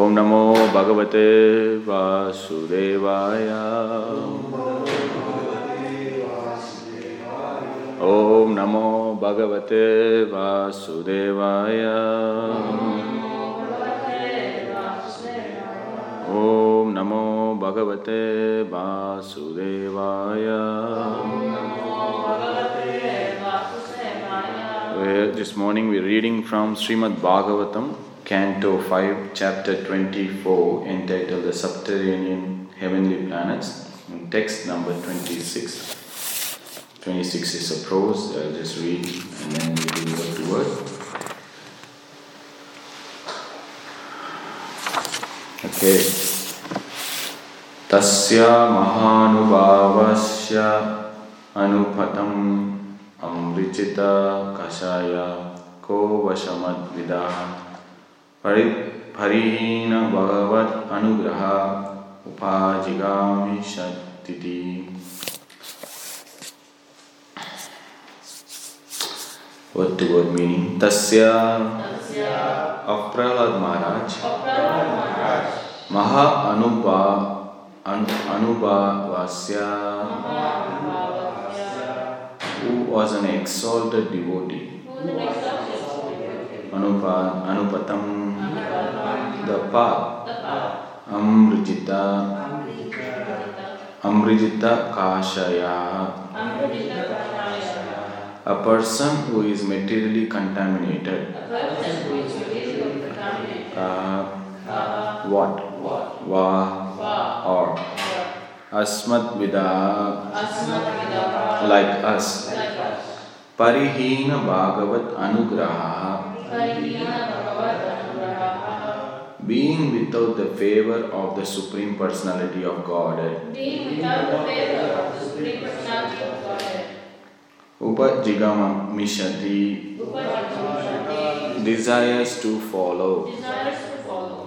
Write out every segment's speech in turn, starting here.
ॐ नमो भगवते वासुदेवाय ॐ नमो भगवते वासुदेवाय ॐ नमो भगवते वासुदेवाय This morning we're reading from Srimad Bhagavatam, Canto 5, Chapter 24, entitled The Subterranean Heavenly Planets, text number 26. 26 is a prose, I'll just read and then we do word to word. Okay. तस्य महानुभावस्य अनुपतम् अमृचित कषाय को वशमद्विदः परि परिहीन भगवत् अनुग्रह उपाजिगामि शक्ति Word to word meaning. Tasya of Prahlad Maharaj. Maha Anubha Anubhavasya who was an exalted devotee. Anupa, Anupatam, path. Amrijita, Amrijita Kashaya. A person who is materially contaminated. Uh, what? Va or Asmat Vida like us. Parihina Bhagavat Anugraha being without the favor of the Supreme Personality of Godhead. Upajigama Mishati desires to follow.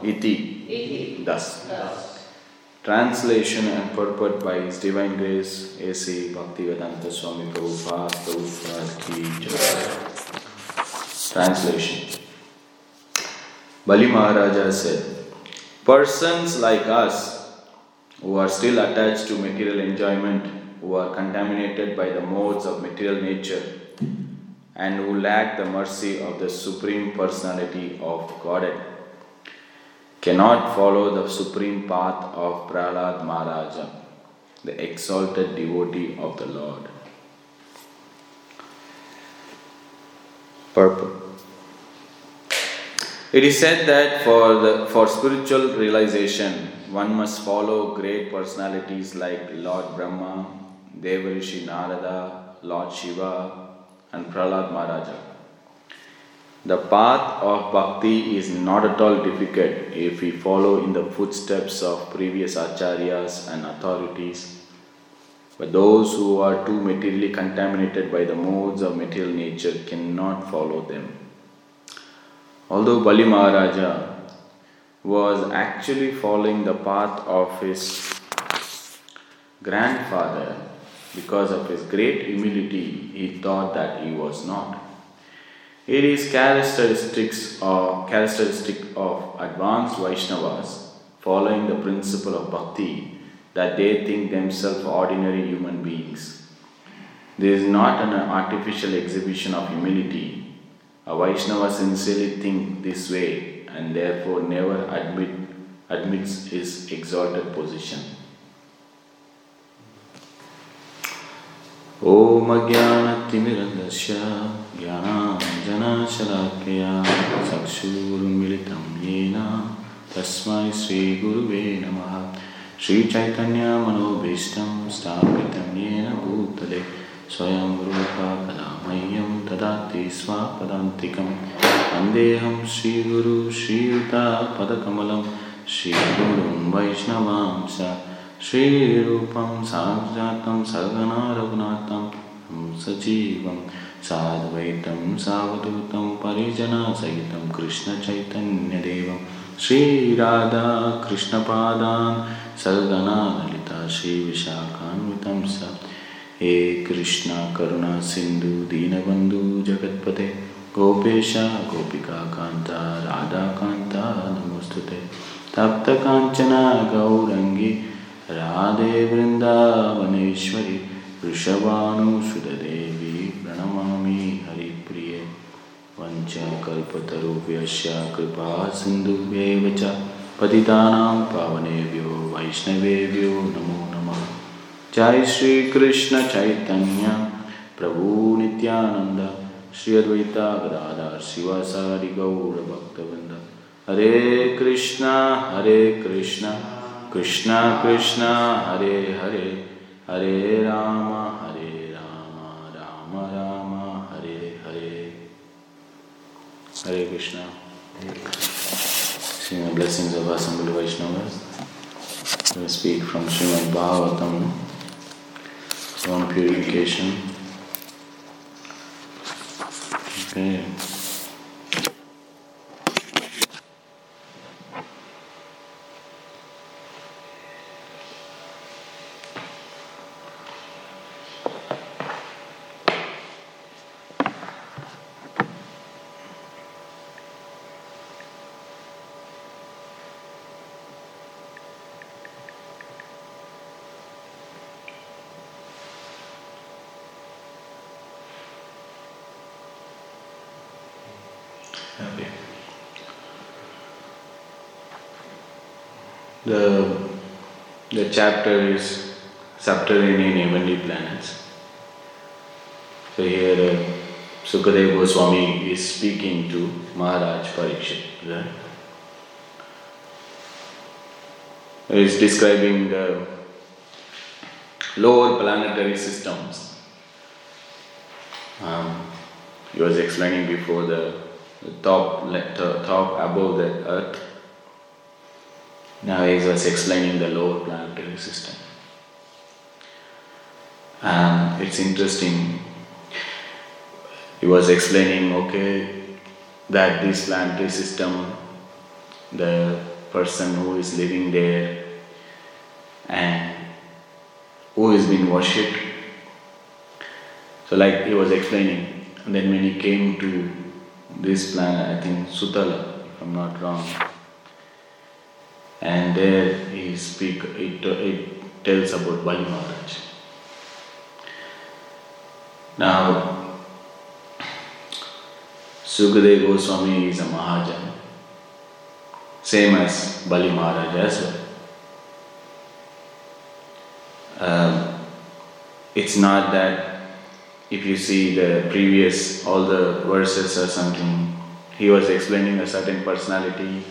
Iti. Thus. Translation and purport by His Divine Grace A.C. Bhaktivedanta Swami Prabhupada Prabhupada Ki Translation Bali Maharaja said, Persons like us who are still attached to material enjoyment, who are contaminated by the modes of material nature, and who lack the mercy of the Supreme Personality of Godhead cannot follow the supreme path of Prahlad Maharaja, the exalted devotee of the Lord. Purport. It is said that for, the, for spiritual realization, one must follow great personalities like Lord Brahma, Devarishi Narada, Lord Shiva, and Prahlad Maharaja. The path of bhakti is not at all difficult if we follow in the footsteps of previous acharyas and authorities. But those who are too materially contaminated by the modes of material nature cannot follow them. Although Bali Maharaja was actually following the path of his grandfather, because of his great humility, he thought that he was not. It is characteristics or characteristic of advanced Vaishnavas following the principle of bhakti that they think themselves ordinary human beings. This is not an artificial exhibition of humility. A Vaishnava sincerely thinks this way and therefore never admit, admits his exalted position. ॐ अज्ञानतिमिरन्दस्य ज्ञानाञ्जनशलाख्यया चक्षुरुन्मिलितं येन तस्मै श्रीगुरुवे नमः श्रीचैतन्यमनोभीष्टं स्थापितं येन भूतले स्वयं रूपा कदा मह्यं ददाति स्वापदान्तिकं। वन्देऽहं श्रीगुरु श्रीयुतापदकमलं, श्रीगुरुं वैष्णवांस श्रीरूपं साक्षातं सगना रघुनाथं सजीवं, साद्वैतं सावधूतं परिजनसहितं कृष्णचैतन्यदेवं। श्रीराधाकृष्णपादान् सगना ललिता श्रीविशाखान्वितं स। हे कृष्ण, करुणा सिन्धु दीनबन्धु जगत्पते। गोपेश गोपिकान्ता राधाकान्ता नमोऽस्तु ते तप्तकाञ्चना गौरङ्गी राधे वृन्दावनेश्वरि वृषभानुसुतदेवी प्रणमामि, हरिप्रिये। वञ्चकल्पतरुभ्यश्च कृपा सिन्धुभ्येव च। पतितानां पावनेभ्यो, वैष्णवेभ्यो, नमो नमः। जय श्रीकृष्ण चैतन्य प्रभु नित्यानन्द श्री अद्वैता गदाधर शिवासारि गौरभक्तवृन्द हरे कृष्णा हरे कृष्णा कृष्णा कृष्णा हरे हरे हरे राम हरे Ram Ram Ram Hare Hare Hare Krishna Srimad blessings of assembled Vaishnavas. We speak from Srimad Bhagavatam, from purification. Okay. The, the chapter is Subterranean Heavenly Planets. So here uh, Sukadeva Goswami is speaking to Maharaj Parikshit. Right? Is describing the lower planetary systems. Um, he was explaining before the, the top, top above the earth. Now he was explaining the lower planetary system. And it's interesting. He was explaining, okay, that this planetary system, the person who is living there and who is being worshipped. So, like he was explaining, and then when he came to this planet, I think Sutala, if I'm not wrong, and there he speak. It, it tells about Bali Maharaj. Now, Sukadeva Goswami is a Mahajan, same as Bali Maharaj as well. Um, it's not that if you see the previous all the verses or something, he was explaining a certain personality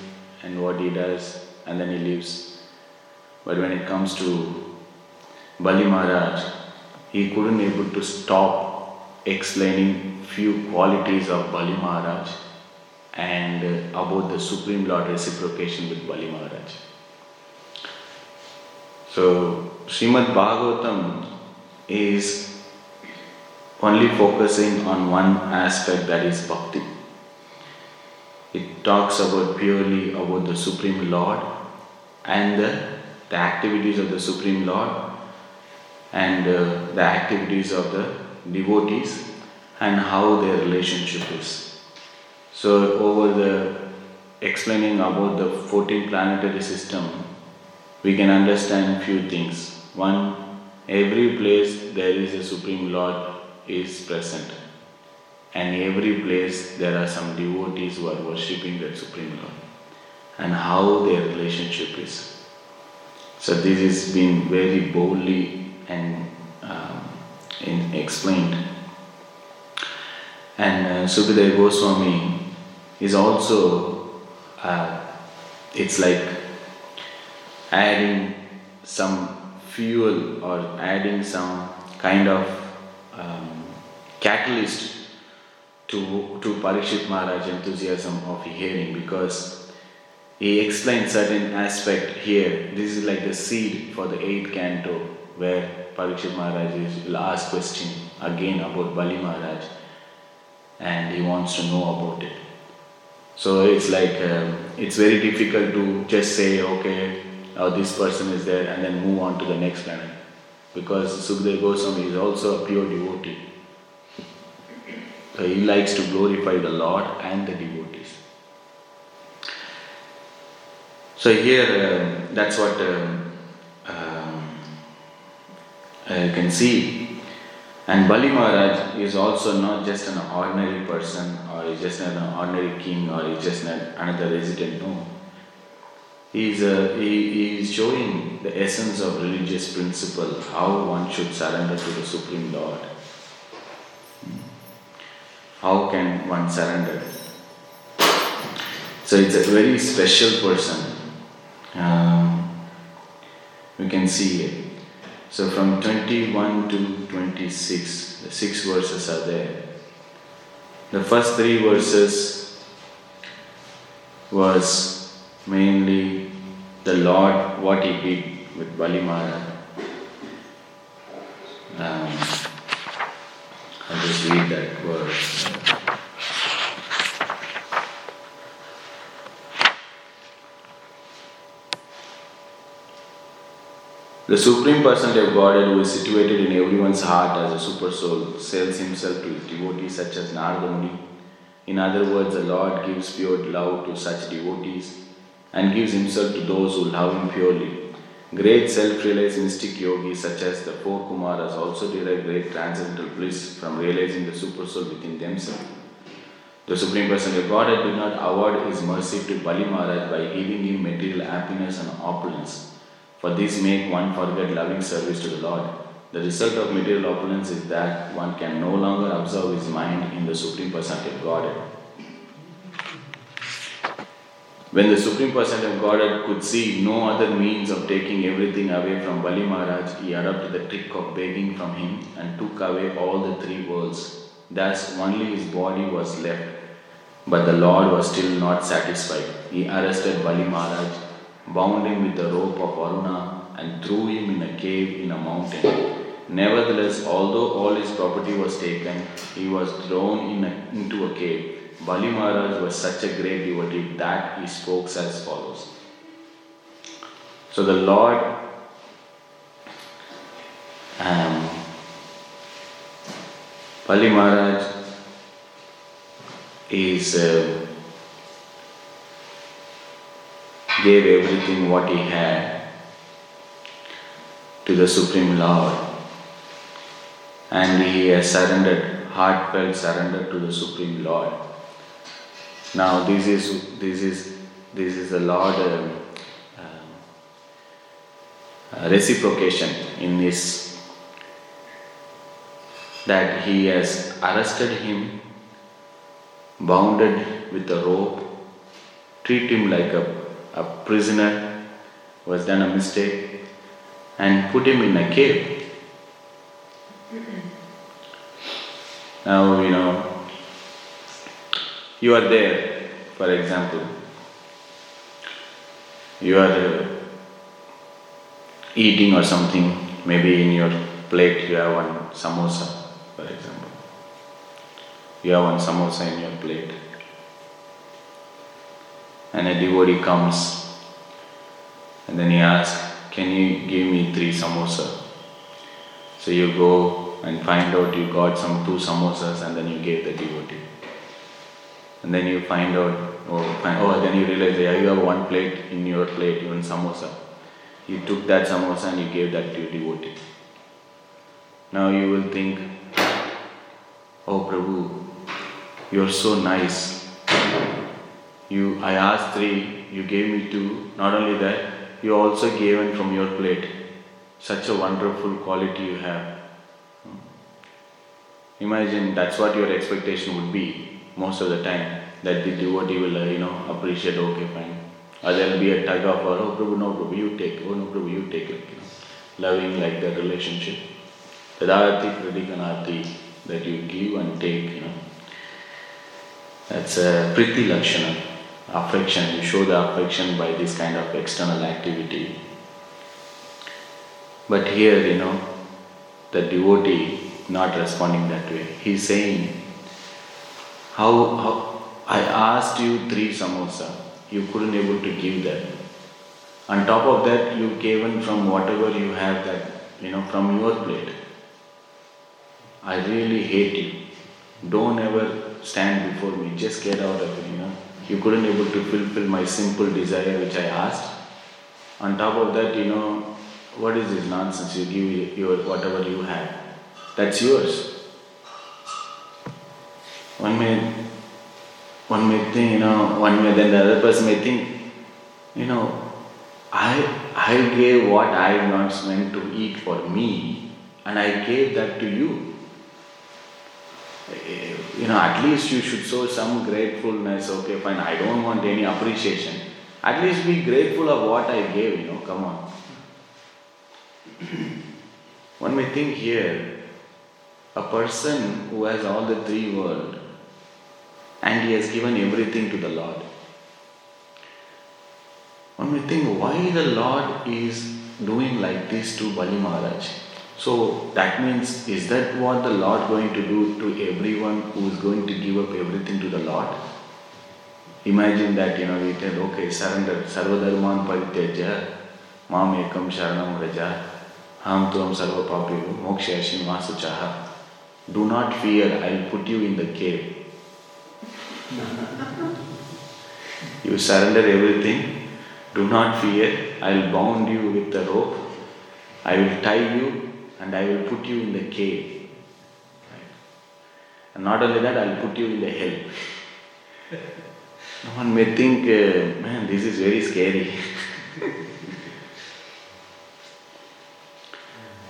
and what he does, and then he leaves. But when it comes to Bali Maharaj, he couldn't able to stop explaining few qualities of Bali Maharaj and about the Supreme Lord reciprocation with Bali Maharaj. So Srimad Bhagavatam is only focusing on one aspect that is bhakti. It talks about purely about the Supreme Lord and the, the activities of the Supreme Lord and uh, the activities of the devotees and how their relationship is. So over the explaining about the 14 planetary system, we can understand few things. One, every place there is a Supreme Lord is present. And every place there are some devotees who are worshipping that Supreme Lord. And how their relationship is. So this is being very boldly and um, in, explained. And uh, Sukadeva Goswami is also, uh, it's like adding some fuel or adding some kind of um, catalyst to, to Parikshit Maharaj enthusiasm of hearing because he explained certain aspect here. This is like the seed for the eighth canto where Parikshit Maharaj is, ask question again about Bali Maharaj and he wants to know about it. So it's like um, it's very difficult to just say okay oh, this person is there and then move on to the next planet because Sukadeva Goswami is also a pure devotee. So he likes to glorify the Lord and the devotees. So here, uh, that's what um, um, you can see. And Bali Maharaj is also not just an ordinary person or he's just an ordinary king or he's just an, another resident. No. He is, uh, he, he is showing the essence of religious principle, how one should surrender to the Supreme Lord. How can one surrender? So it's a very special person. Um, we can see it. So from 21 to 26, the six verses are there. The first three verses was mainly the Lord, what He did with Bali. Um, Just read that. The Supreme Personality of Godhead, who is situated in everyone's heart as a super soul, sells himself to his devotees such as Narada Muni. In other words, the Lord gives pure love to such devotees and gives himself to those who love him purely. Great self realized mystic yogis such as the four Kumaras also derive great transcendental bliss from realizing the super soul within themselves. The Supreme Personality of Godhead did not award his mercy to Bali Maharaj by giving him material happiness and opulence. For this make one forget loving service to the Lord. The result of material opulence is that one can no longer observe his mind in the Supreme Personality of Godhead. When the Supreme Personality of Godhead could see no other means of taking everything away from Bali Maharaj, he adopted the trick of begging from him and took away all the three worlds. Thus, only his body was left. But the Lord was still not satisfied. He arrested Bali Maharaj bound him with the rope of Varuna, and threw him in a cave in a mountain. Nevertheless, although all his property was taken, he was thrown in a, into a cave. Bali Maharaj was such a great devotee that he spoke as follows. So the Lord um, Bali Maharaj is uh, gave everything what he had to the Supreme Lord and he has surrendered, heartfelt surrender to the Supreme Lord. Now this is this is this is the Lord uh, uh, reciprocation in this that he has arrested him, bounded with a rope, treat him like a a prisoner who has done a mistake and put him in a cave. Now, you know, you are there, for example, you are uh, eating or something, maybe in your plate you have one samosa, for example. You have one samosa in your plate and a devotee comes and then he asks, Can you give me three samosa? So you go and find out you got some two samosas and then you gave the devotee. And then you find out, oh, find, oh then you realize, yeah, you have one plate in your plate, one samosa. You took that samosa and you gave that to your devotee. Now you will think, oh Prabhu, you're so nice. You, I asked three, you gave me two. Not only that, you also gave in from your plate. Such a wonderful quality you have. Hmm. Imagine that's what your expectation would be most of the time. That the devotee will, uh, you know, appreciate. Okay, fine. Or there will be a tug of war. Oh, Prabhu, no, Prabhu, you take. Oh, no, Prabhu, you take it. You know, loving like that relationship. Tadati pradikanati that you give and take. You know, that's a priti lakshana affection, you show the affection by this kind of external activity. But here, you know, the devotee not responding that way. He's saying, how, how I asked you three samosa, you couldn't able to give that. On top of that, you given from whatever you have that, you know, from your plate. I really hate you. Don't ever stand before me. Just get out of it, you know. you couldn't able to fulfill my simple desire which I asked. On top of that, you know, what is this nonsense? You give your whatever you have. That's yours. One may one may think, you know, one may then the other person may think, you know, I I gave what I once meant to eat for me and I gave that to you. Eh, you know, at least you should show some gratefulness. Okay, fine, I don't want any appreciation. At least be grateful of what I gave, you know, come on. One may think here, a person who has all the three worlds and he has given everything to the Lord. One may think why the Lord is doing like this to Bali Maharaj. So that means, is that what the Lord going to do to everyone who is going to give up everything to the Lord? Imagine that, you know, we tell, okay, surrender, sarvadharman parityaja, mam ekam sharanam raja, ham tuam sarva papiyo, moksha vasu Do not fear, I will put you in the cave. you surrender everything, do not fear, I will bound you with the rope, I will tie you and I will put you in the cave. And not only that, I will put you in the hell. No one may think, uh, man, this is very scary.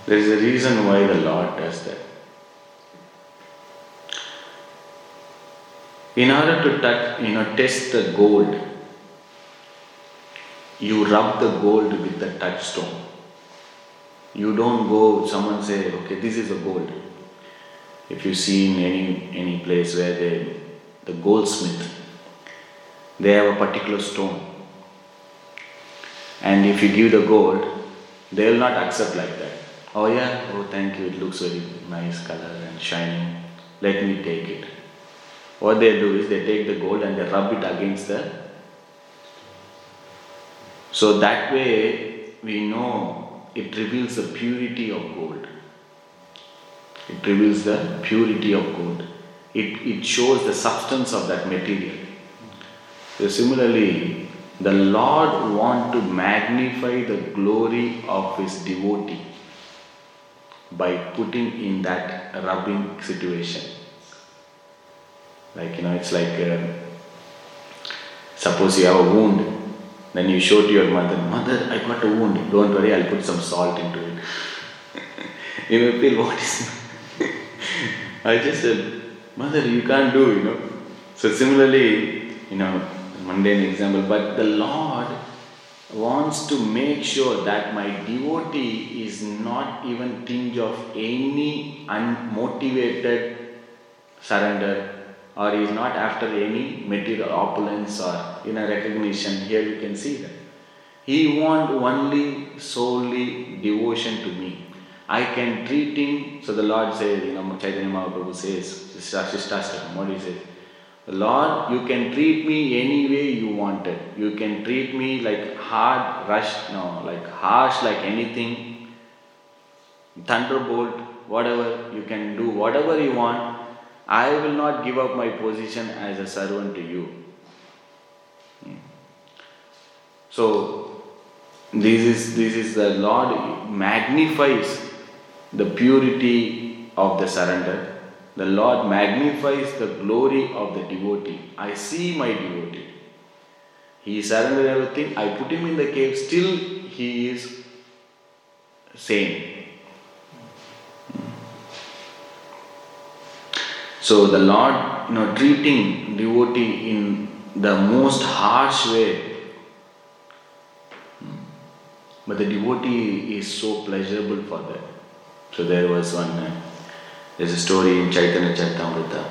there is a reason why the Lord does that. In order to touch, you know, test the gold, you rub the gold with the touchstone. You don't go, someone say, okay, this is a gold. If you see in any any place where they, the goldsmith, they have a particular stone. And if you give the gold, they will not accept like that. Oh yeah, oh thank you, it looks very nice color and shining. Let me take it. What they do is they take the gold and they rub it against the. So that way we know it reveals the purity of gold. It reveals the purity of gold. It, it shows the substance of that material. So similarly, the Lord want to magnify the glory of his devotee by putting in that rubbing situation. Like, you know, it's like uh, suppose you have a wound, then you show to your mother, Mother, I got a wound, don't worry, I'll put some salt into it. you may feel, What is I just said, Mother, you can't do, you know. So, similarly, you know, mundane example, but the Lord wants to make sure that my devotee is not even tinge of any unmotivated surrender or he is not after any material opulence or know recognition. Here you can see that. He wants only solely devotion to me. I can treat him. So the Lord says, you know, Chaitanya Mahaprabhu says, Shikshashtakam, what he says? Lord, you can treat me any way you wanted. You can treat me like hard, rush, no, like harsh, like anything, thunderbolt, whatever. You can do whatever you want. I will not give up my position as a servant to you. Hmm. So, this is, this is the Lord magnifies the purity of the surrender. The Lord magnifies the glory of the devotee. I see my devotee. He surrendered everything. I put him in the cave. Still, he is sane. So the Lord, you know, treating devotee in the most harsh way. But the devotee is so pleasurable for that. So there was one, uh, there's a story in Chaitanya Charitamrita.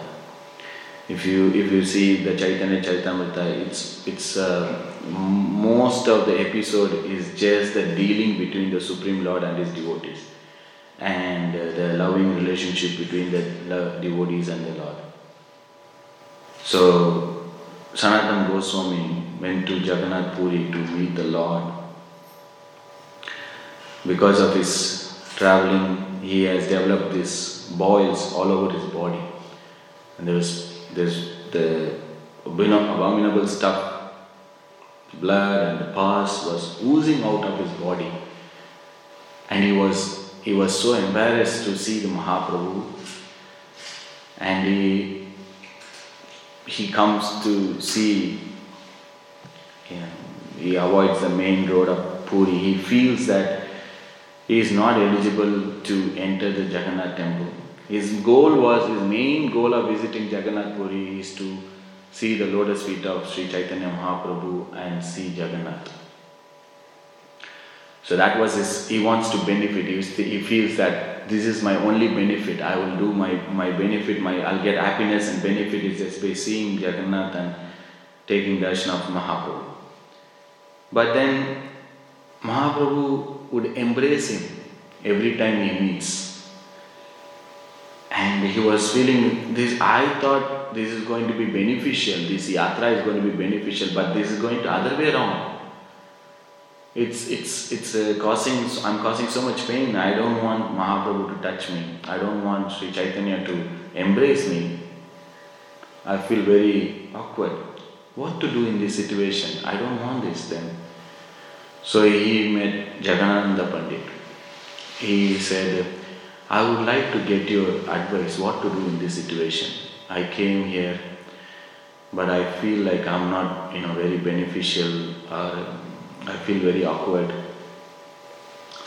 If you if you see the Chaitanya Charitamrita, it's it's uh, most of the episode is just the dealing between the Supreme Lord and his devotees and uh, the loving relationship between the devotees and the Lord. So, Sanatan Goswami went to Jagannath Puri to meet the Lord. Because of his traveling, he has developed these boils all over his body. And there was there's the abominable stuff, blood and the pus was oozing out of his body. And he was, he was so embarrassed to see the Mahaprabhu. And he, he comes to see, you know, he avoids the main road of Puri. He feels that he is not eligible to enter the Jagannath temple. His goal was, his main goal of visiting Jagannath Puri is to see the lotus feet of Sri Chaitanya Mahaprabhu and see Jagannath. So that was his, he wants to benefit, he feels that this is my only benefit, I will do my, my benefit, my, I'll get happiness and benefit is just by seeing Jagannath and taking darshan of Mahaprabhu. But then Mahaprabhu would embrace him every time he meets. And he was feeling this, I thought this is going to be beneficial, this yatra is going to be beneficial, but this is going to other way around. It's, it's, it's uh, causing, I'm causing so much pain. I don't want Mahaprabhu to touch me. I don't want Sri Chaitanya to embrace me. I feel very awkward. What to do in this situation? I don't want this then. So he met Jagadananda Pandit. He said, I would like to get your advice what to do in this situation. I came here, but I feel like I'm not, you know, very beneficial or I feel very awkward.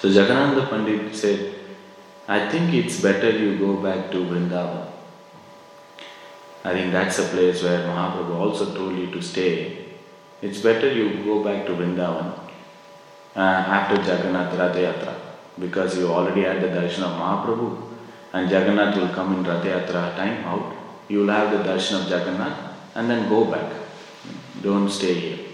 So Jagadananda Pandit said, I think it's better you go back to Vrindavan. I think that's a place where Mahaprabhu also told you to stay. It's better you go back to Vrindavan uh, after Jagannath Ratha Yatra because you already had the darshan of Mahaprabhu and Jagannath will come in Ratha Yatra time out. You will have the darshan of Jagannath and then go back. Don't stay here.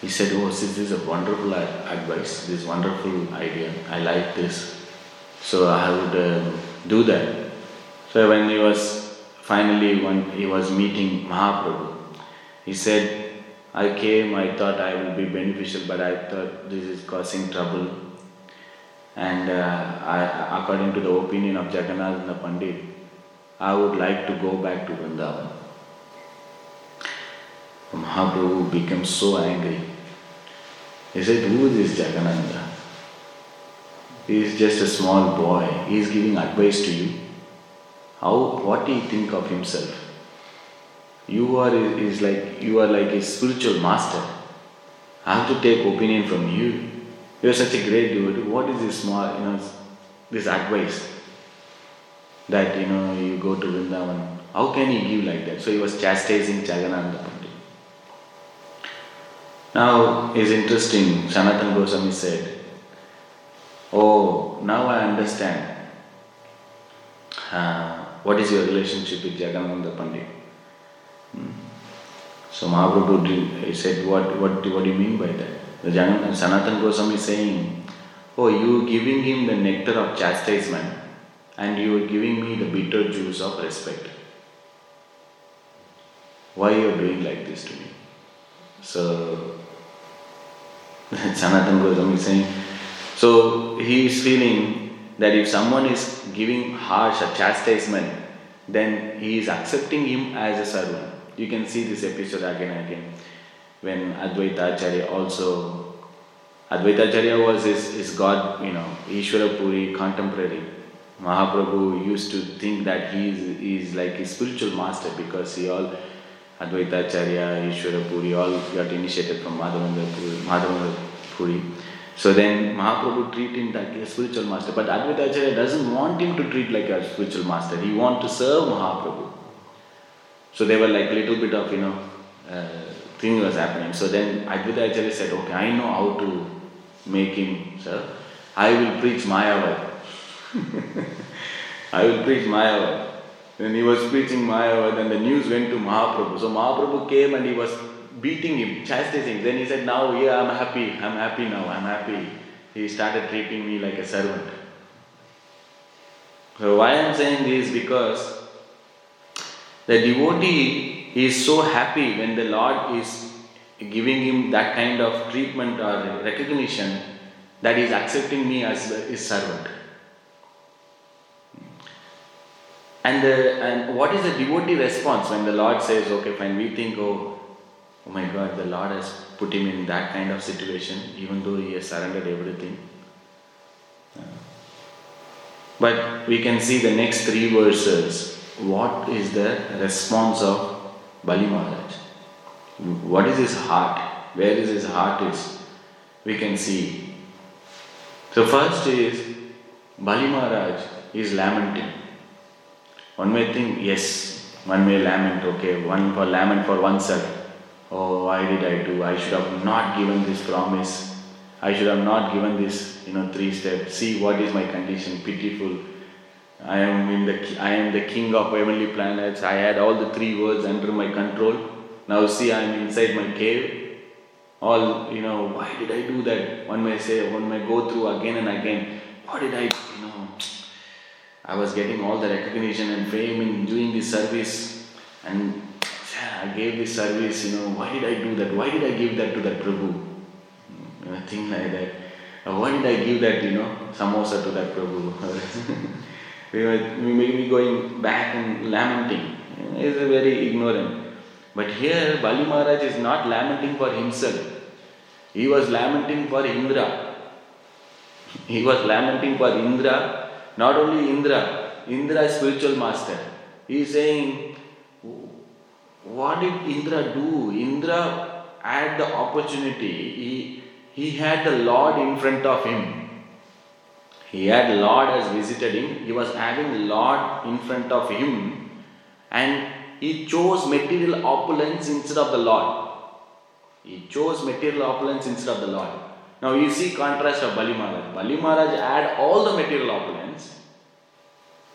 He said, Oh, this is a wonderful advice, this wonderful idea. I like this. So I would uh, do that. So when he was finally, when he was meeting Mahaprabhu, he said, I came, I thought I will be beneficial, but I thought this is causing trouble. And uh, I, according to the opinion of Jagadananda Pandit, I would like to go back to Vrindavan. Mahaprabhu became so angry. He said, Who is this Jagadananda? He is just a small boy. He is giving advice to you. How what you think of himself? You are is like you are like a spiritual master. I have to take opinion from you. You are such a great devotee. What is this small, you know, this advice that you know you go to Vrindavan? How can he give like that? So he was chastising Jagadananda Pandit. Now it's interesting. Sanatan Goswami said, "Oh, now I understand. Uh, what is your relationship with Jagadananda Pandit?" So Mahaprabhu he said, what, what, what do you mean by that? The Janatan, Sanatan Goswami is saying, Oh, you are giving him the nectar of chastisement and you are giving me the bitter juice of respect. Why are you are doing like this to me? So Sanatan Goswami is saying, so he is feeling that if someone is giving harsh or chastisement, then he is accepting him as a servant. You can see this episode again and again when Advaita Acharya also Advaita Acharya was his, his God, you know, Ishwara Puri contemporary. Mahaprabhu used to think that he is, he is like a spiritual master because he all Advaita Acharya, Ishwara Puri all got initiated from Madhavendra Puri, Madhavendra Puri. So then Mahaprabhu treat him like a spiritual master, but Advaita Acharya doesn't want him to treat like a spiritual master. He want to serve Mahaprabhu. So they were like little bit of, you know, uh, thing was happening. So then Advaita Acharya said, okay, I know how to make him, sir. I will preach Mayavad. I will preach Mayavad. When he was preaching Mayavad, then the news went to Mahaprabhu. So Mahaprabhu came and he was beating him, chastising. Then he said, now yeah, I'm happy. I'm happy now. I'm happy. He started treating me like a servant. So why I'm saying this because the devotee is so happy when the Lord is giving him that kind of treatment or recognition that he is accepting me as his servant. And, the, and what is the devotee response when the Lord says, okay, fine, we think, oh, oh my God, the Lord has put him in that kind of situation, even though he has surrendered everything. Uh, but we can see the next three verses. What is the response of Bali Maharaj? What is his heart? Where is his heart is? We can see. So first is Bali Maharaj is lamenting. One may think, yes, one may lament, okay, one for lament for oneself. Oh, why did I do? I should have not given this promise. I should have not given this, you know, three steps. See what is my condition, pitiful. I am in the I am the king of heavenly planets. I had all the three worlds under my control. Now see I am inside my cave. All you know, why did I do that? One may say, one may go through again and again. What did I you know I was getting all the recognition and fame in doing this service and I gave this service, you know, why did I do that? Why did I give that to that Prabhu? Know, thing like that. Uh, why did I give that, you know, samosa to that Prabhu? we, were, we may be going back and lamenting. It's very ignorant. But here, Bali Maharaj is not lamenting for himself. He was lamenting for Indra. He was lamenting for Indra, not only Indra, Indra is spiritual master. He is saying, what did Indra do? Indra had the opportunity. He, he had the Lord in front of him. He had Lord has visited him. He was having Lord in front of him, and he chose material opulence instead of the Lord. He chose material opulence instead of the Lord. Now you see contrast of Bali Maharaj. Bali Maharaj had all the material opulence,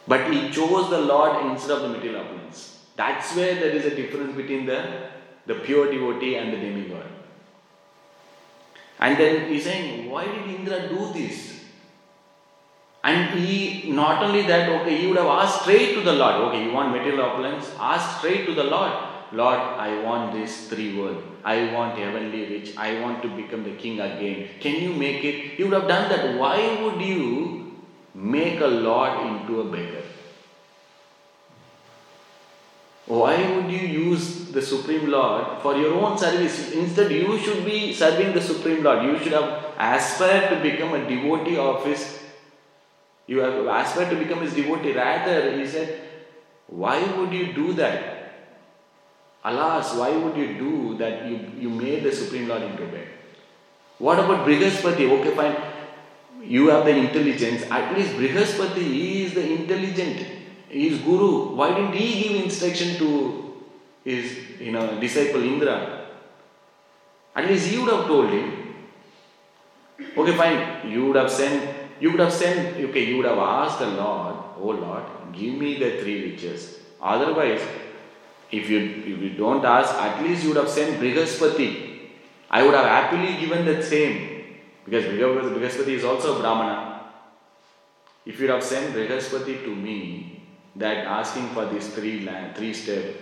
but he chose the Lord instead of the material opulence. That's where there is a difference between the, the pure devotee and the demigod. And then he's saying, why did Indra do this? And he, not only that, okay, he would have asked straight to the Lord, okay, you want material opulence? Ask straight to the Lord. Lord, I want this three world. I want heavenly rich. I want to become the king again. Can you make it? He would have done that. Why would you make a Lord into a beggar? Why would you use the Supreme Lord for your own service? Instead, you should be serving the Supreme Lord. You should have aspired to become a devotee of His. You have aspired to become His devotee. Rather, He said, Why would you do that? Alas, why would you do that? You, you made the Supreme Lord into bed. What about Brihaspati? Okay, fine. You have the intelligence. At least Brihaspati, he is the intelligent his guru, why didn't he give instruction to his you know, disciple Indra? At least he would have told him. Okay, fine, you would have sent, you would have sent, okay, you would have asked the Lord, oh Lord, give me the three riches. Otherwise, if you, if you don't ask, at least you would have sent Brihaspati. I would have happily given that same. Because Brihaspati is also Brahmana. If you have sent Brihaspati to me, that asking for these three land, three step,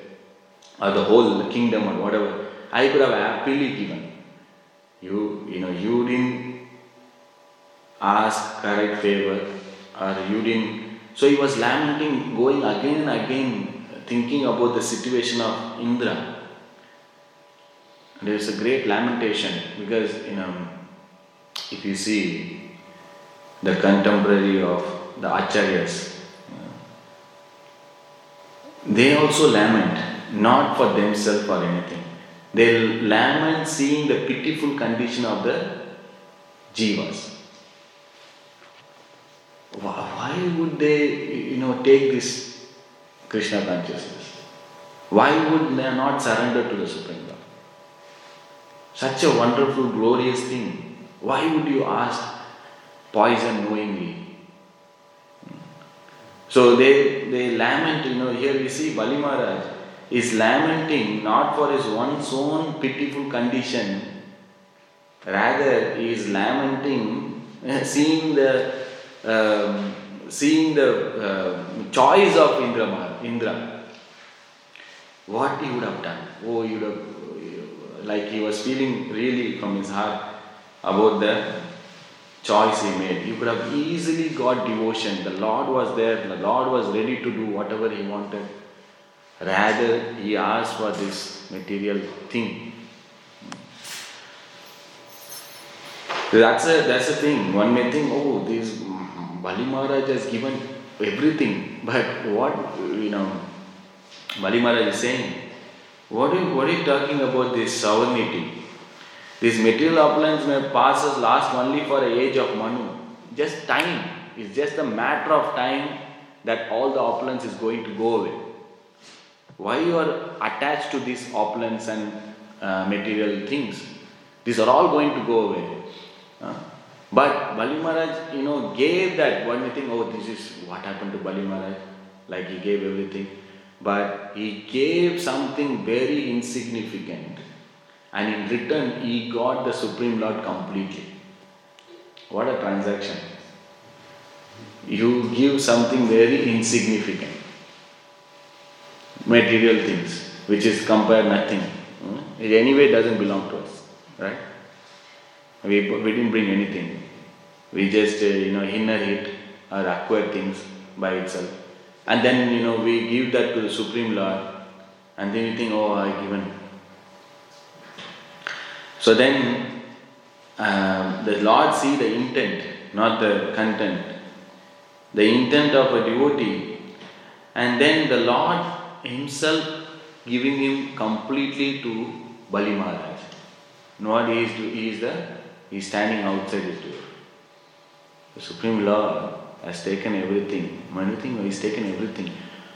or the whole kingdom or whatever, I could have happily given. You, you know, you didn't ask correct favor, or you didn't. So he was lamenting, going again and again, thinking about the situation of Indra. There's a great lamentation because you know, if you see the contemporary of the acharyas, they also lament, not for themselves or anything. They lament seeing the pitiful condition of the jivas. Why would they, you know, take this Krishna consciousness? Why would they not surrender to the Supreme Lord? Such a wonderful, glorious thing. Why would you ask poison knowingly? So they, they lament, you know, here we see Bali Maharaj is lamenting not for his one's own pitiful condition, rather he is lamenting seeing the um, seeing the uh, choice of Indra, Indra. What he would have done? Oh, he would have, like he was feeling really from his heart about the choice he made. He could have easily got devotion. The Lord was there, the Lord was ready to do whatever he wanted. Rather, he asked for this material thing. That's a that's a thing. One may think, oh, this Bali Maharaj has given everything, but what you know, Bali Maharaj is saying, what are you, what are you talking about this sovereignty? These material opulence may pass us last only for a age of Manu. Just time. It's just a matter of time that all the opulence is going to go away. Why you are attached to these opulence and uh, material things? These are all going to go away. Uh, but Bali Maharaj, you know, gave that one thing, oh, this is what happened to Bali Maharaj. Like he gave everything. But he gave something very insignificant and in return he got the Supreme Lord completely. What a transaction! You give something very insignificant, material things, which is compared nothing. Hmm? It anyway doesn't belong to us, right? We, we didn't bring anything. We just uh, you know inherit or acquire things by itself, and then you know we give that to the Supreme Lord, and then you think, oh, I given so then um, the Lord see the intent, not the content. The intent of a devotee, and then the Lord Himself giving him completely to Bali Maharaj. What he is, he is the he is standing outside his door. The Supreme Lord has taken everything. Many things he has taken everything,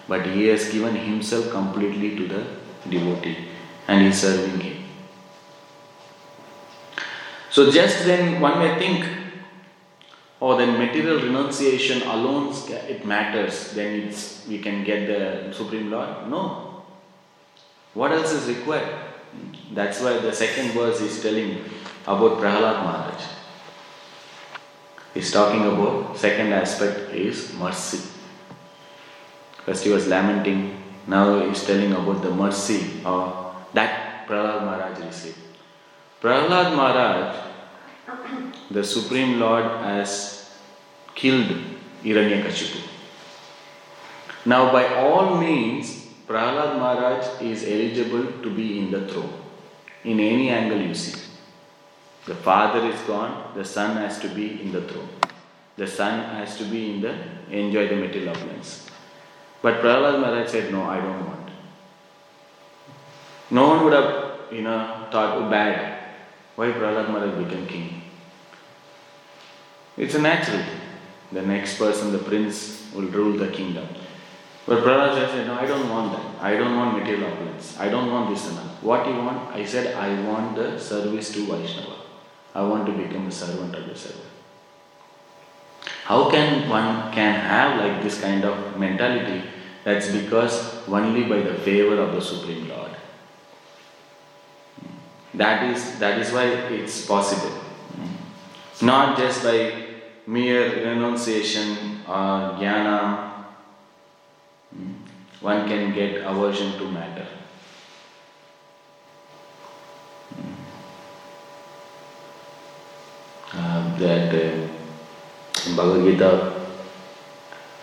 but he has given himself completely to the devotee, and he is serving him. So just then one may think, oh, then material renunciation alone it matters. Then it's we can get the supreme Lord. No. What else is required? That's why the second verse is telling about Prahalad Maharaj. He's talking about second aspect is mercy. First he was lamenting, now he's telling about the mercy of that Prahalad Maharaj received. Prahalad Maharaj the Supreme Lord has killed Hiranyakashipu. Now, by all means, Prahlad Maharaj is eligible to be in the throne in any angle you see. The father is gone, the son has to be in the throne. The son has to be in the enjoy the material opulence. But Prahlad Maharaj said, No, I don't want. No one would have, you know, thought, oh, bad. Why Prahlad Maharaj became king? It's a natural thing. The next person, the prince, will rule the kingdom. But Prahlad said, No, I don't want that. I don't want material opulence. I don't want this and that. What do you want? I said, I want the service to Vaishnava. I want to become a servant of the servant. How can one can have like this kind of mentality? That's because only by the favor of the Supreme Lord. That is that is why it's possible. Not just by mere renunciation or jnana, hmm, one can get aversion to matter. Hmm. Uh, that uh, in Bhagavad Gita,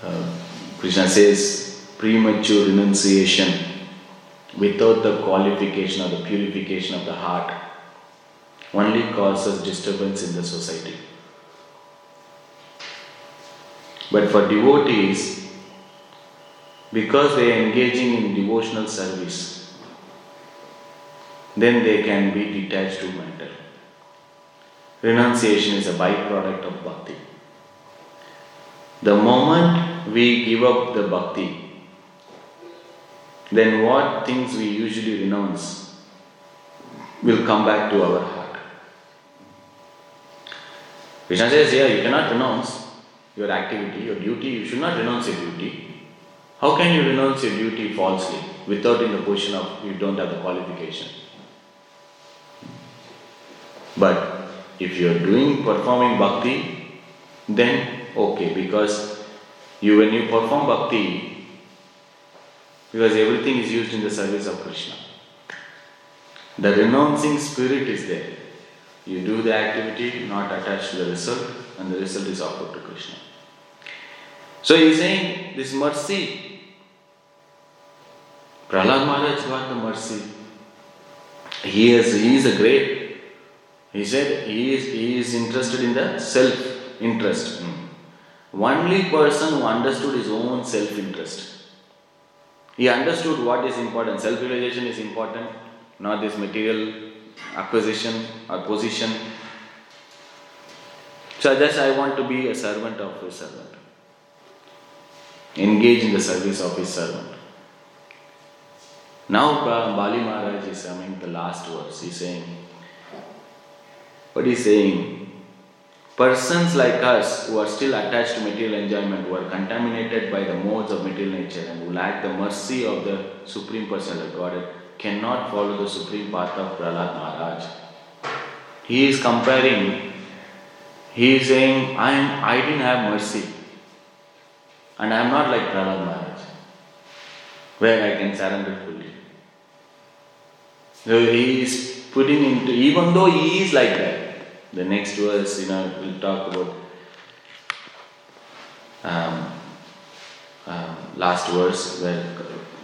uh, Krishna says premature renunciation without the qualification or the purification of the heart only causes disturbance in the society. But for devotees, because they are engaging in devotional service, then they can be detached to matter. Renunciation is a byproduct of bhakti. The moment we give up the bhakti, then what things we usually renounce will come back to our heart. Krishna says, Yeah, you cannot renounce, your activity, your duty, you should not renounce your duty. How can you renounce your duty falsely without in the position of you don't have the qualification? But if you are doing performing bhakti, then okay, because you when you perform bhakti, because everything is used in the service of Krishna. The renouncing spirit is there. You do the activity, not attached to the result, and the result is offered to Krishna. So he is saying this mercy. Prahlad Maharaj got the mercy. He is, he is a great. He said he is, he is interested in the self interest. Hmm. Only person who understood his own self interest. He understood what is important. Self realization is important, not this material acquisition or position. So just I want to be a servant of a servant. Engage in the service of his servant. Now Bali Maharaj is coming the last words. He's saying, what he's saying, persons like us who are still attached to material enjoyment, who are contaminated by the modes of material nature and who lack the mercy of the Supreme Personality of Godhead, cannot follow the supreme path of Prahlad Maharaj. He is comparing, he is saying, I, am, I didn't have mercy. And I am not like Prahlad Maharaj, where I can surrender fully. So he is putting into, even though he is like that, the next verse, you know, we'll talk about um, um, last verse where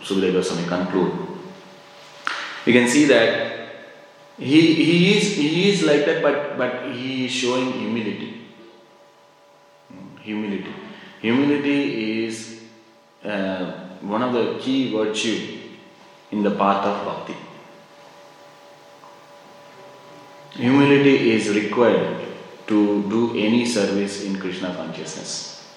Sukadeva Goswami conclude. You can see that he, he, is, he is like that, but, but he is showing humility. Humility. Humility is uh, one of the key virtue in the path of bhakti. Humility is required to do any service in Krishna consciousness.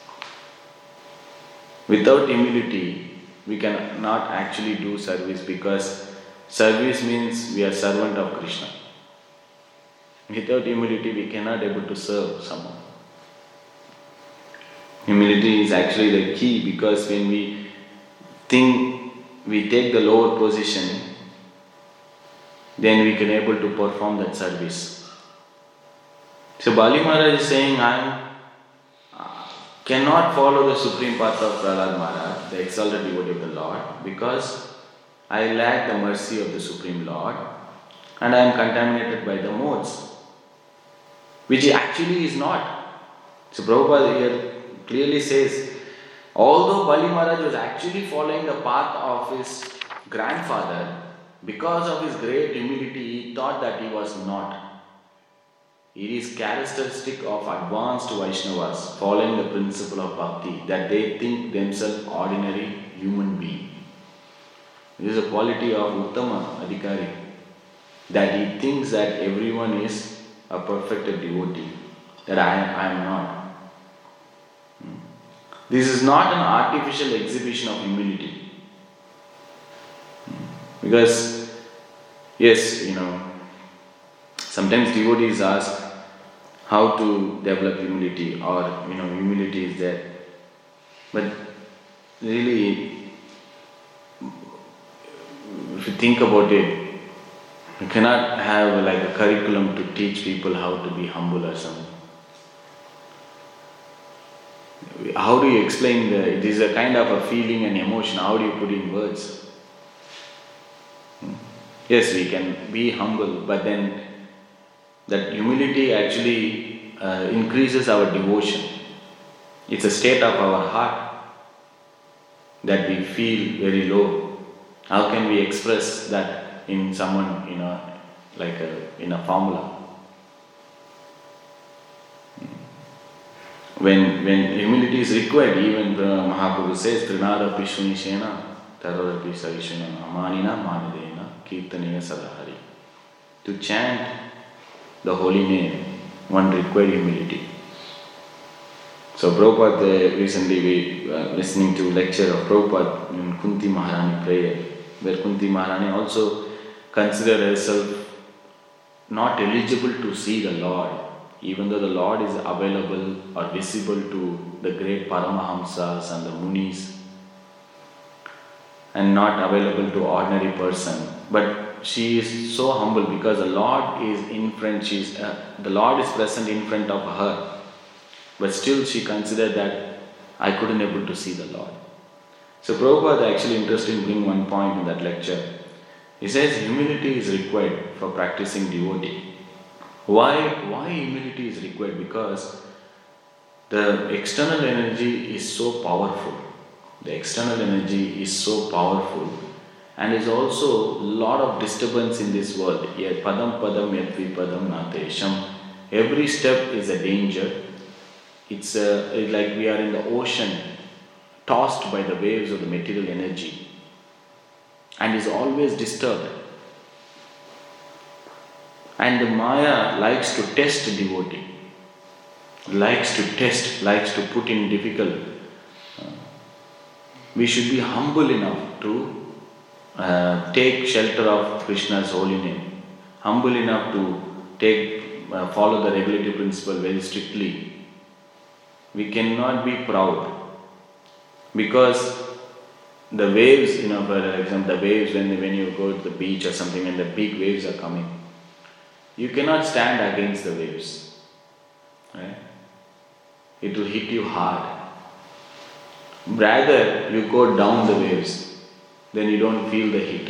Without humility, we cannot actually do service because Service means we are servant of Krishna. Without humility, we cannot able to serve someone. Humility is actually the key because when we think we take the lower position, then we can able to perform that service. So Bali Maharaj is saying, I cannot follow the supreme path of Prahlad Maharaj, the exalted devotee of the Lord, because I lack the mercy of the Supreme Lord and I am contaminated by the modes, which actually is not. So Prabhupada here clearly says, although Bali Maharaj was actually following the path of his grandfather, because of his great humility, he thought that he was not. It is characteristic of advanced Vaishnavas following the principle of bhakti that they think themselves ordinary human beings. This is a quality of Uttama Adhikari that he thinks that everyone is a perfect devotee, that I, I am not. This is not an artificial exhibition of humility. Because, yes, you know, sometimes devotees ask how to develop humility or, you know, humility is there. But really, if you think about it, you cannot have like a curriculum to teach people how to be humble or something. How do you explain the, it is a kind of a feeling and emotion, how do you put in words? Hmm? Yes, we can be humble, but then that humility actually uh, increases our devotion. It's a state of our heart that we feel very low how can we express that in someone, you know, like a, in a formula? When, when humility is required, even the Mahaprabhu says, Trinada Pishunishena, Tararapi Savishuna, Amanina Manidena, Kirtanaya Sadahari. To chant the holy name, one required humility. So Prabhupada, recently we were listening to lecture of Prabhupada in Kunti Maharani prayer where Kunti Maharani also considered herself not eligible to see the Lord, even though the Lord is available or visible to the great Paramahamsas and the Munis, and not available to ordinary person. But she is so humble because the Lord is in front. She's uh, the Lord is present in front of her, but still she considered that I couldn't able to see the Lord. So Prabhupada actually interested in bringing one point in that lecture. He says humility is required for practicing devotee. Why, why humility is required? Because the external energy is so powerful. The external energy is so powerful and is also lot of disturbance in this world. Yet padam padam yat padam natesham. Every step is a danger. It's a, like we are in the ocean, tossed by the waves of the material energy, and is always disturbed. And the Maya likes to test devotee, likes to test, likes to put in difficult. We should be humble enough to uh, take shelter of Krishna's holy name, humble enough to take uh, follow the regulative principle very strictly. We cannot be proud because the waves, you know, for example, the waves when when you go to the beach or something, and the big waves are coming, you cannot stand against the waves. Right? It will hit you hard. Rather, you go down the waves then you don't feel the heat.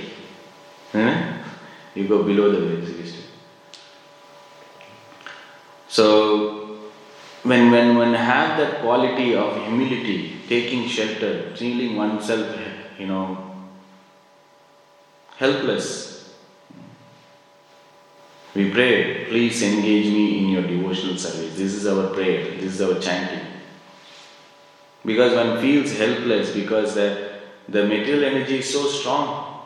You go below the waves. So, when, when one have that quality of humility, taking shelter, feeling oneself, you know, helpless, we pray, please engage me in your devotional service. This is our prayer, this is our chanting. Because one feels helpless because that the material energy is so strong.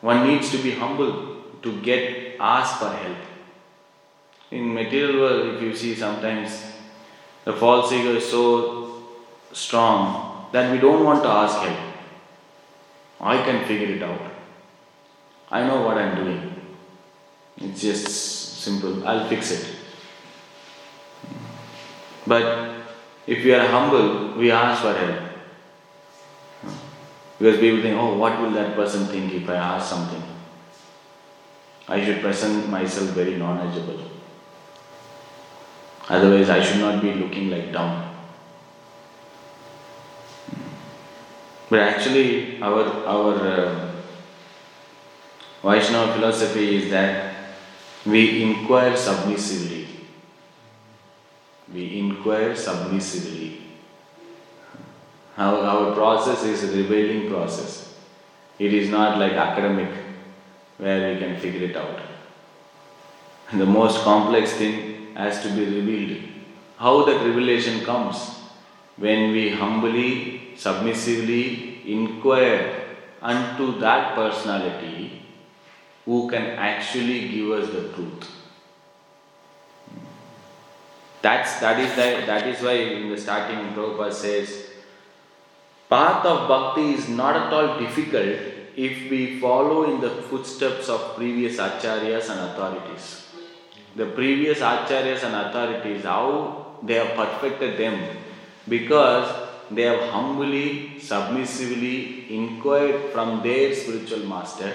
One needs to be humble to get asked for help. In material world, if you see sometimes the false ego is so strong that we don't want to ask help. I can figure it out. I know what I'm doing. It's just simple. I'll fix it. But if we are humble, we ask for help. Because people think, oh, what will that person think if I ask something? I should present myself very knowledgeable. Otherwise, I should not be looking like dumb. But actually, our, our uh, Vaishnava philosophy is that we inquire submissively. We inquire submissively. Our, our process is a revealing process. It is not like academic where we can figure it out. The most complex thing has to be revealed. How that revelation comes? When we humbly, submissively inquire unto that personality who can actually give us the truth. That's, that, is the, that is why in the starting Prabhupada says, Path of bhakti is not at all difficult if we follow in the footsteps of previous acharyas and authorities. The previous acharyas and authorities, how they have perfected them because they have humbly, submissively inquired from their spiritual master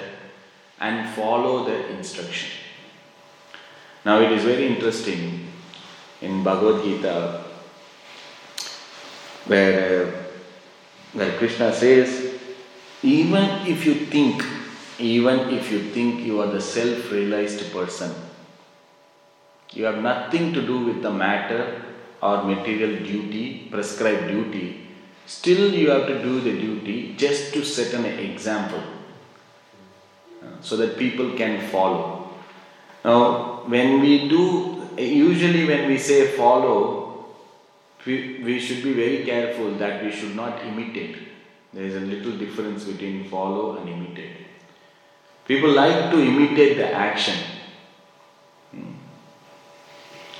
and follow the instruction. Now it is very interesting in Bhagavad Gita where where Krishna says, even if you think, even if you think you are the self realized person, you have nothing to do with the matter or material duty, prescribed duty, still you have to do the duty just to set an example uh, so that people can follow. Now, when we do, usually when we say follow, we, we should be very careful that we should not imitate. There is a little difference between follow and imitate. People like to imitate the action.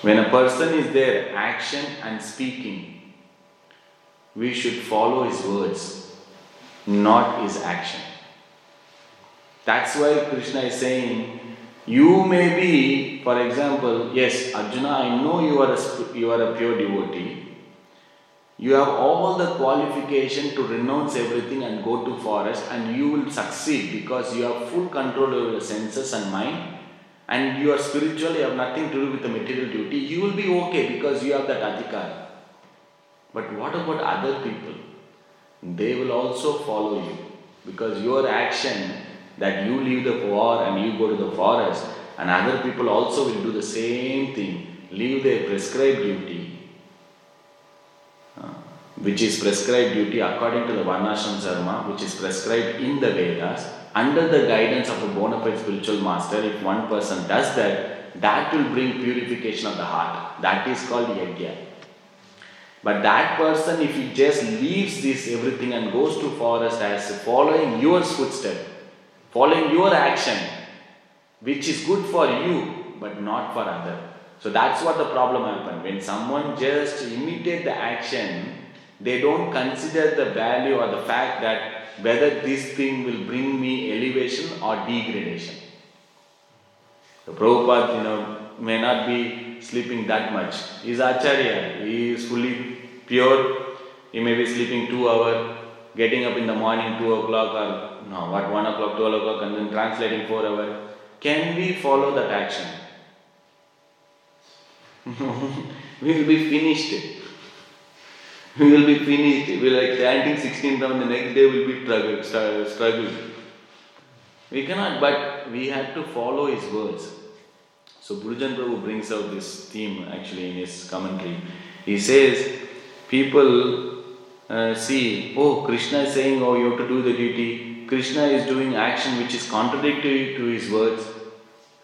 When a person is there, action and speaking, we should follow his words, not his action. That's why Krishna is saying, you may be, for example, yes, Arjuna, I know you are a, you are a pure devotee, you have all the qualification to renounce everything and go to forest and you will succeed because you have full control over your senses and mind and you are spiritual, you have nothing to do with the material duty, you will be okay because you have that adhikar. But what about other people? They will also follow you because your action that you leave the war and you go to the forest and other people also will do the same thing, leave their prescribed duty uh, which is prescribed duty according to the Varnashram Dharma, which is prescribed in the Vedas, under the guidance of a bona fide spiritual master, if one person does that, that will bring purification of the heart. That is called yajna. But that person, if he just leaves this everything and goes to forest as following your footstep, following your action, which is good for you but not for other. So that's what the problem happens. When someone just imitate the action, they don't consider the value or the fact that whether this thing will bring me elevation or degradation. The Prabhupada, you know, may not be sleeping that much. He is Acharya, he is fully pure, he may be sleeping two hours, getting up in the morning two o'clock or no, what one o'clock, twelve o'clock, and then translating four hours. Can we follow that action? we will be finished. We will be finished. We will like chanting 16 rounds, the next day will be struggle, struggle. We cannot, but we have to follow his words. So Gurujan Prabhu brings out this theme actually in his commentary. He says, people uh, see, oh, Krishna is saying, oh, you have to do the duty. Krishna is doing action which is contradictory to his words.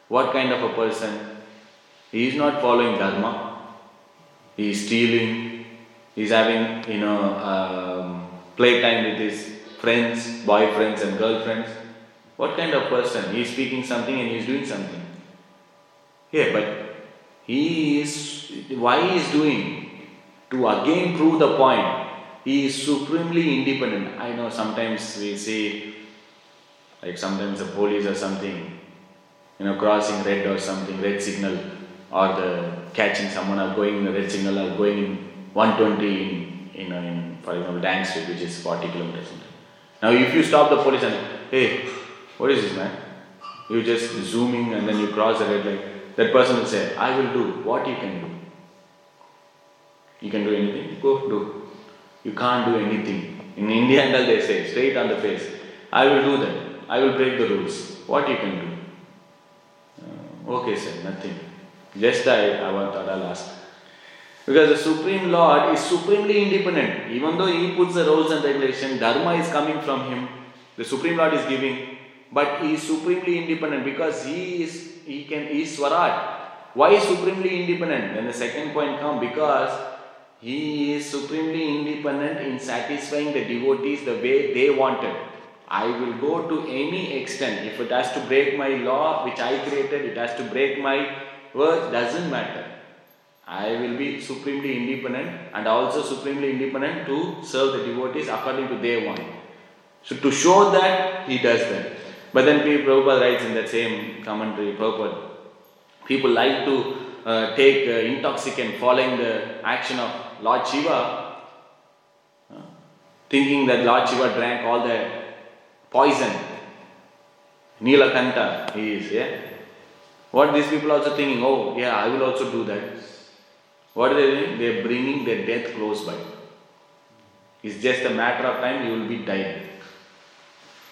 What kind of a person? He is not following Dharma. He is stealing. He is having, you know, um, playtime with his friends, boyfriends and girlfriends. What kind of person? He is speaking something and he is doing something. Yeah, but he is, why he is doing? To again prove the point. He is supremely independent. I know sometimes we say, like sometimes the police or something, you know, crossing red or something, red signal, or the catching someone or going in the red signal or going in 120 in, in, in for example, Dang Street, which is 40 kilometers. Now, if you stop the police and, hey, what is this man? You just zooming and then you cross the red light. That person will say, I will do what you can do. You can do anything? Go do. You can't do anything. In India they say, straight on the face, I will do that. I will break the rules. What you can do? Uh, okay, sir, nothing. Just I, I want I'll ask. Because the Supreme Lord is supremely independent. Even though He puts the rules and regulations, Dharma is coming from Him. The Supreme Lord is giving, but He is supremely independent because He is He can He is Swaraj. Why supremely independent? Then the second point come because He is supremely independent in satisfying the devotees the way they wanted. I will go to any extent. If it has to break my law which I created, it has to break my words, doesn't matter. I will be supremely independent and also supremely independent to serve the devotees according to their want. So to show that he does that. But then Prabhupada writes in that same commentary, Prabhupada, people like to uh, take uh, intoxicant following the action of Lord Shiva, uh, thinking that Lord Shiva drank all the poison. Nilakanta, he is, yeah. What these people also thinking, oh, yeah, I will also do that. What are they doing? They are bringing their death close by. It's just a matter of time you will be dying.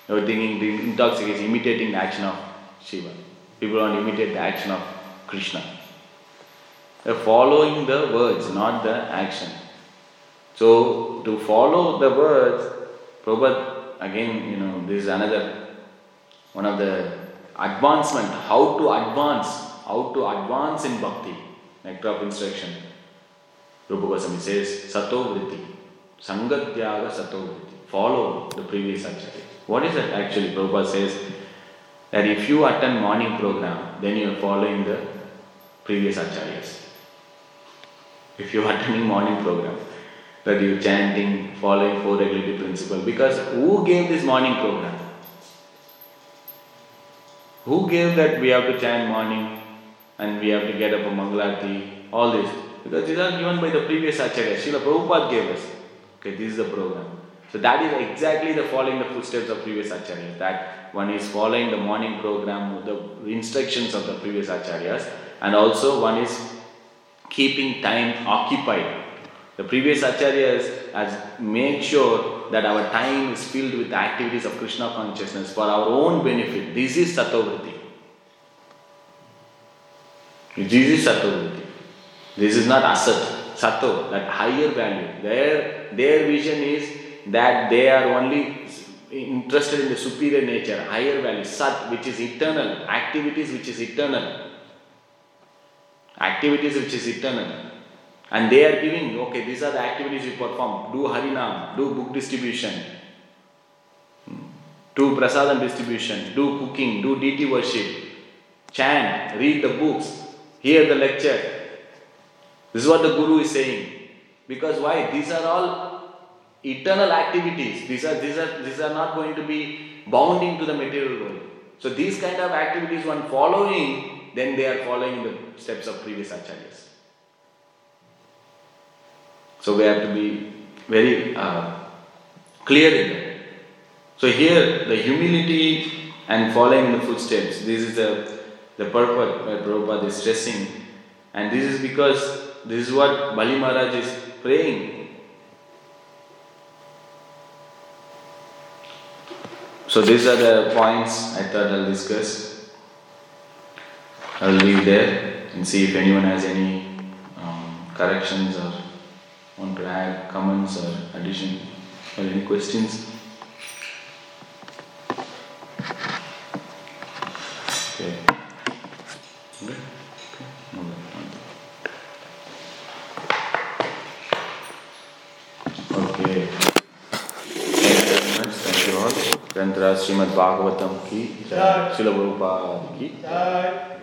You are thinking the intoxication, imitating the action of Shiva. People want to imitate the action of Krishna. They are following the words, not the action. So, to follow the words, Prabhupada, again, you know, this is another one of the advancement, how to advance, how to advance in bhakti, nectar of instruction. Rupa Goswami says, Sato Vritti, Sangatyaga Sato Vritti. Follow the previous acharya. What is it actually? Prabhupada says that if you attend morning program, then you are following the previous acharyas. If you are attending morning program, that you chanting, following four regulative principle, because who gave this morning program? Who gave that we have to chant morning and we have to get up a Mangalarti, all this? Because these are given by the previous Acharya. Srila Prabhupada gave us. Okay, this is the program. So that is exactly the following the footsteps of previous Acharyas. That one is following the morning program, the instructions of the previous Acharyas, and also one is keeping time occupied. The previous Acharyas has made sure that our time is filled with activities of Krishna consciousness for our own benefit. This is Satovritti. This is Satovritti. This is not Asat. Sato, that higher value. Their, their vision is that they are only interested in the superior nature, higher value, Sat, which is eternal, activities which is eternal. Activities which is eternal. And they are giving, okay, these are the activities you perform. Do Harinam, do book distribution, hmm. do prasadam distribution, do cooking, do deity worship, chant, read the books, hear the lecture. This is what the Guru is saying. Because why? These are all eternal activities. These are these are these are not going to be bound into the material world. So these kind of activities, one following, then they are following the steps of previous acharyas. So we have to be very uh, clear in that. So here the humility and following the footsteps, this is the, the purpose why Prabhupada is stressing. And this is because this is what Bali Maharaj is praying. So these are the points I thought I'll discuss. I'll leave there and see if anyone has any um, corrections or want to add comments or addition or any questions? Okay. Okay. Okay. Thank you ki, ki.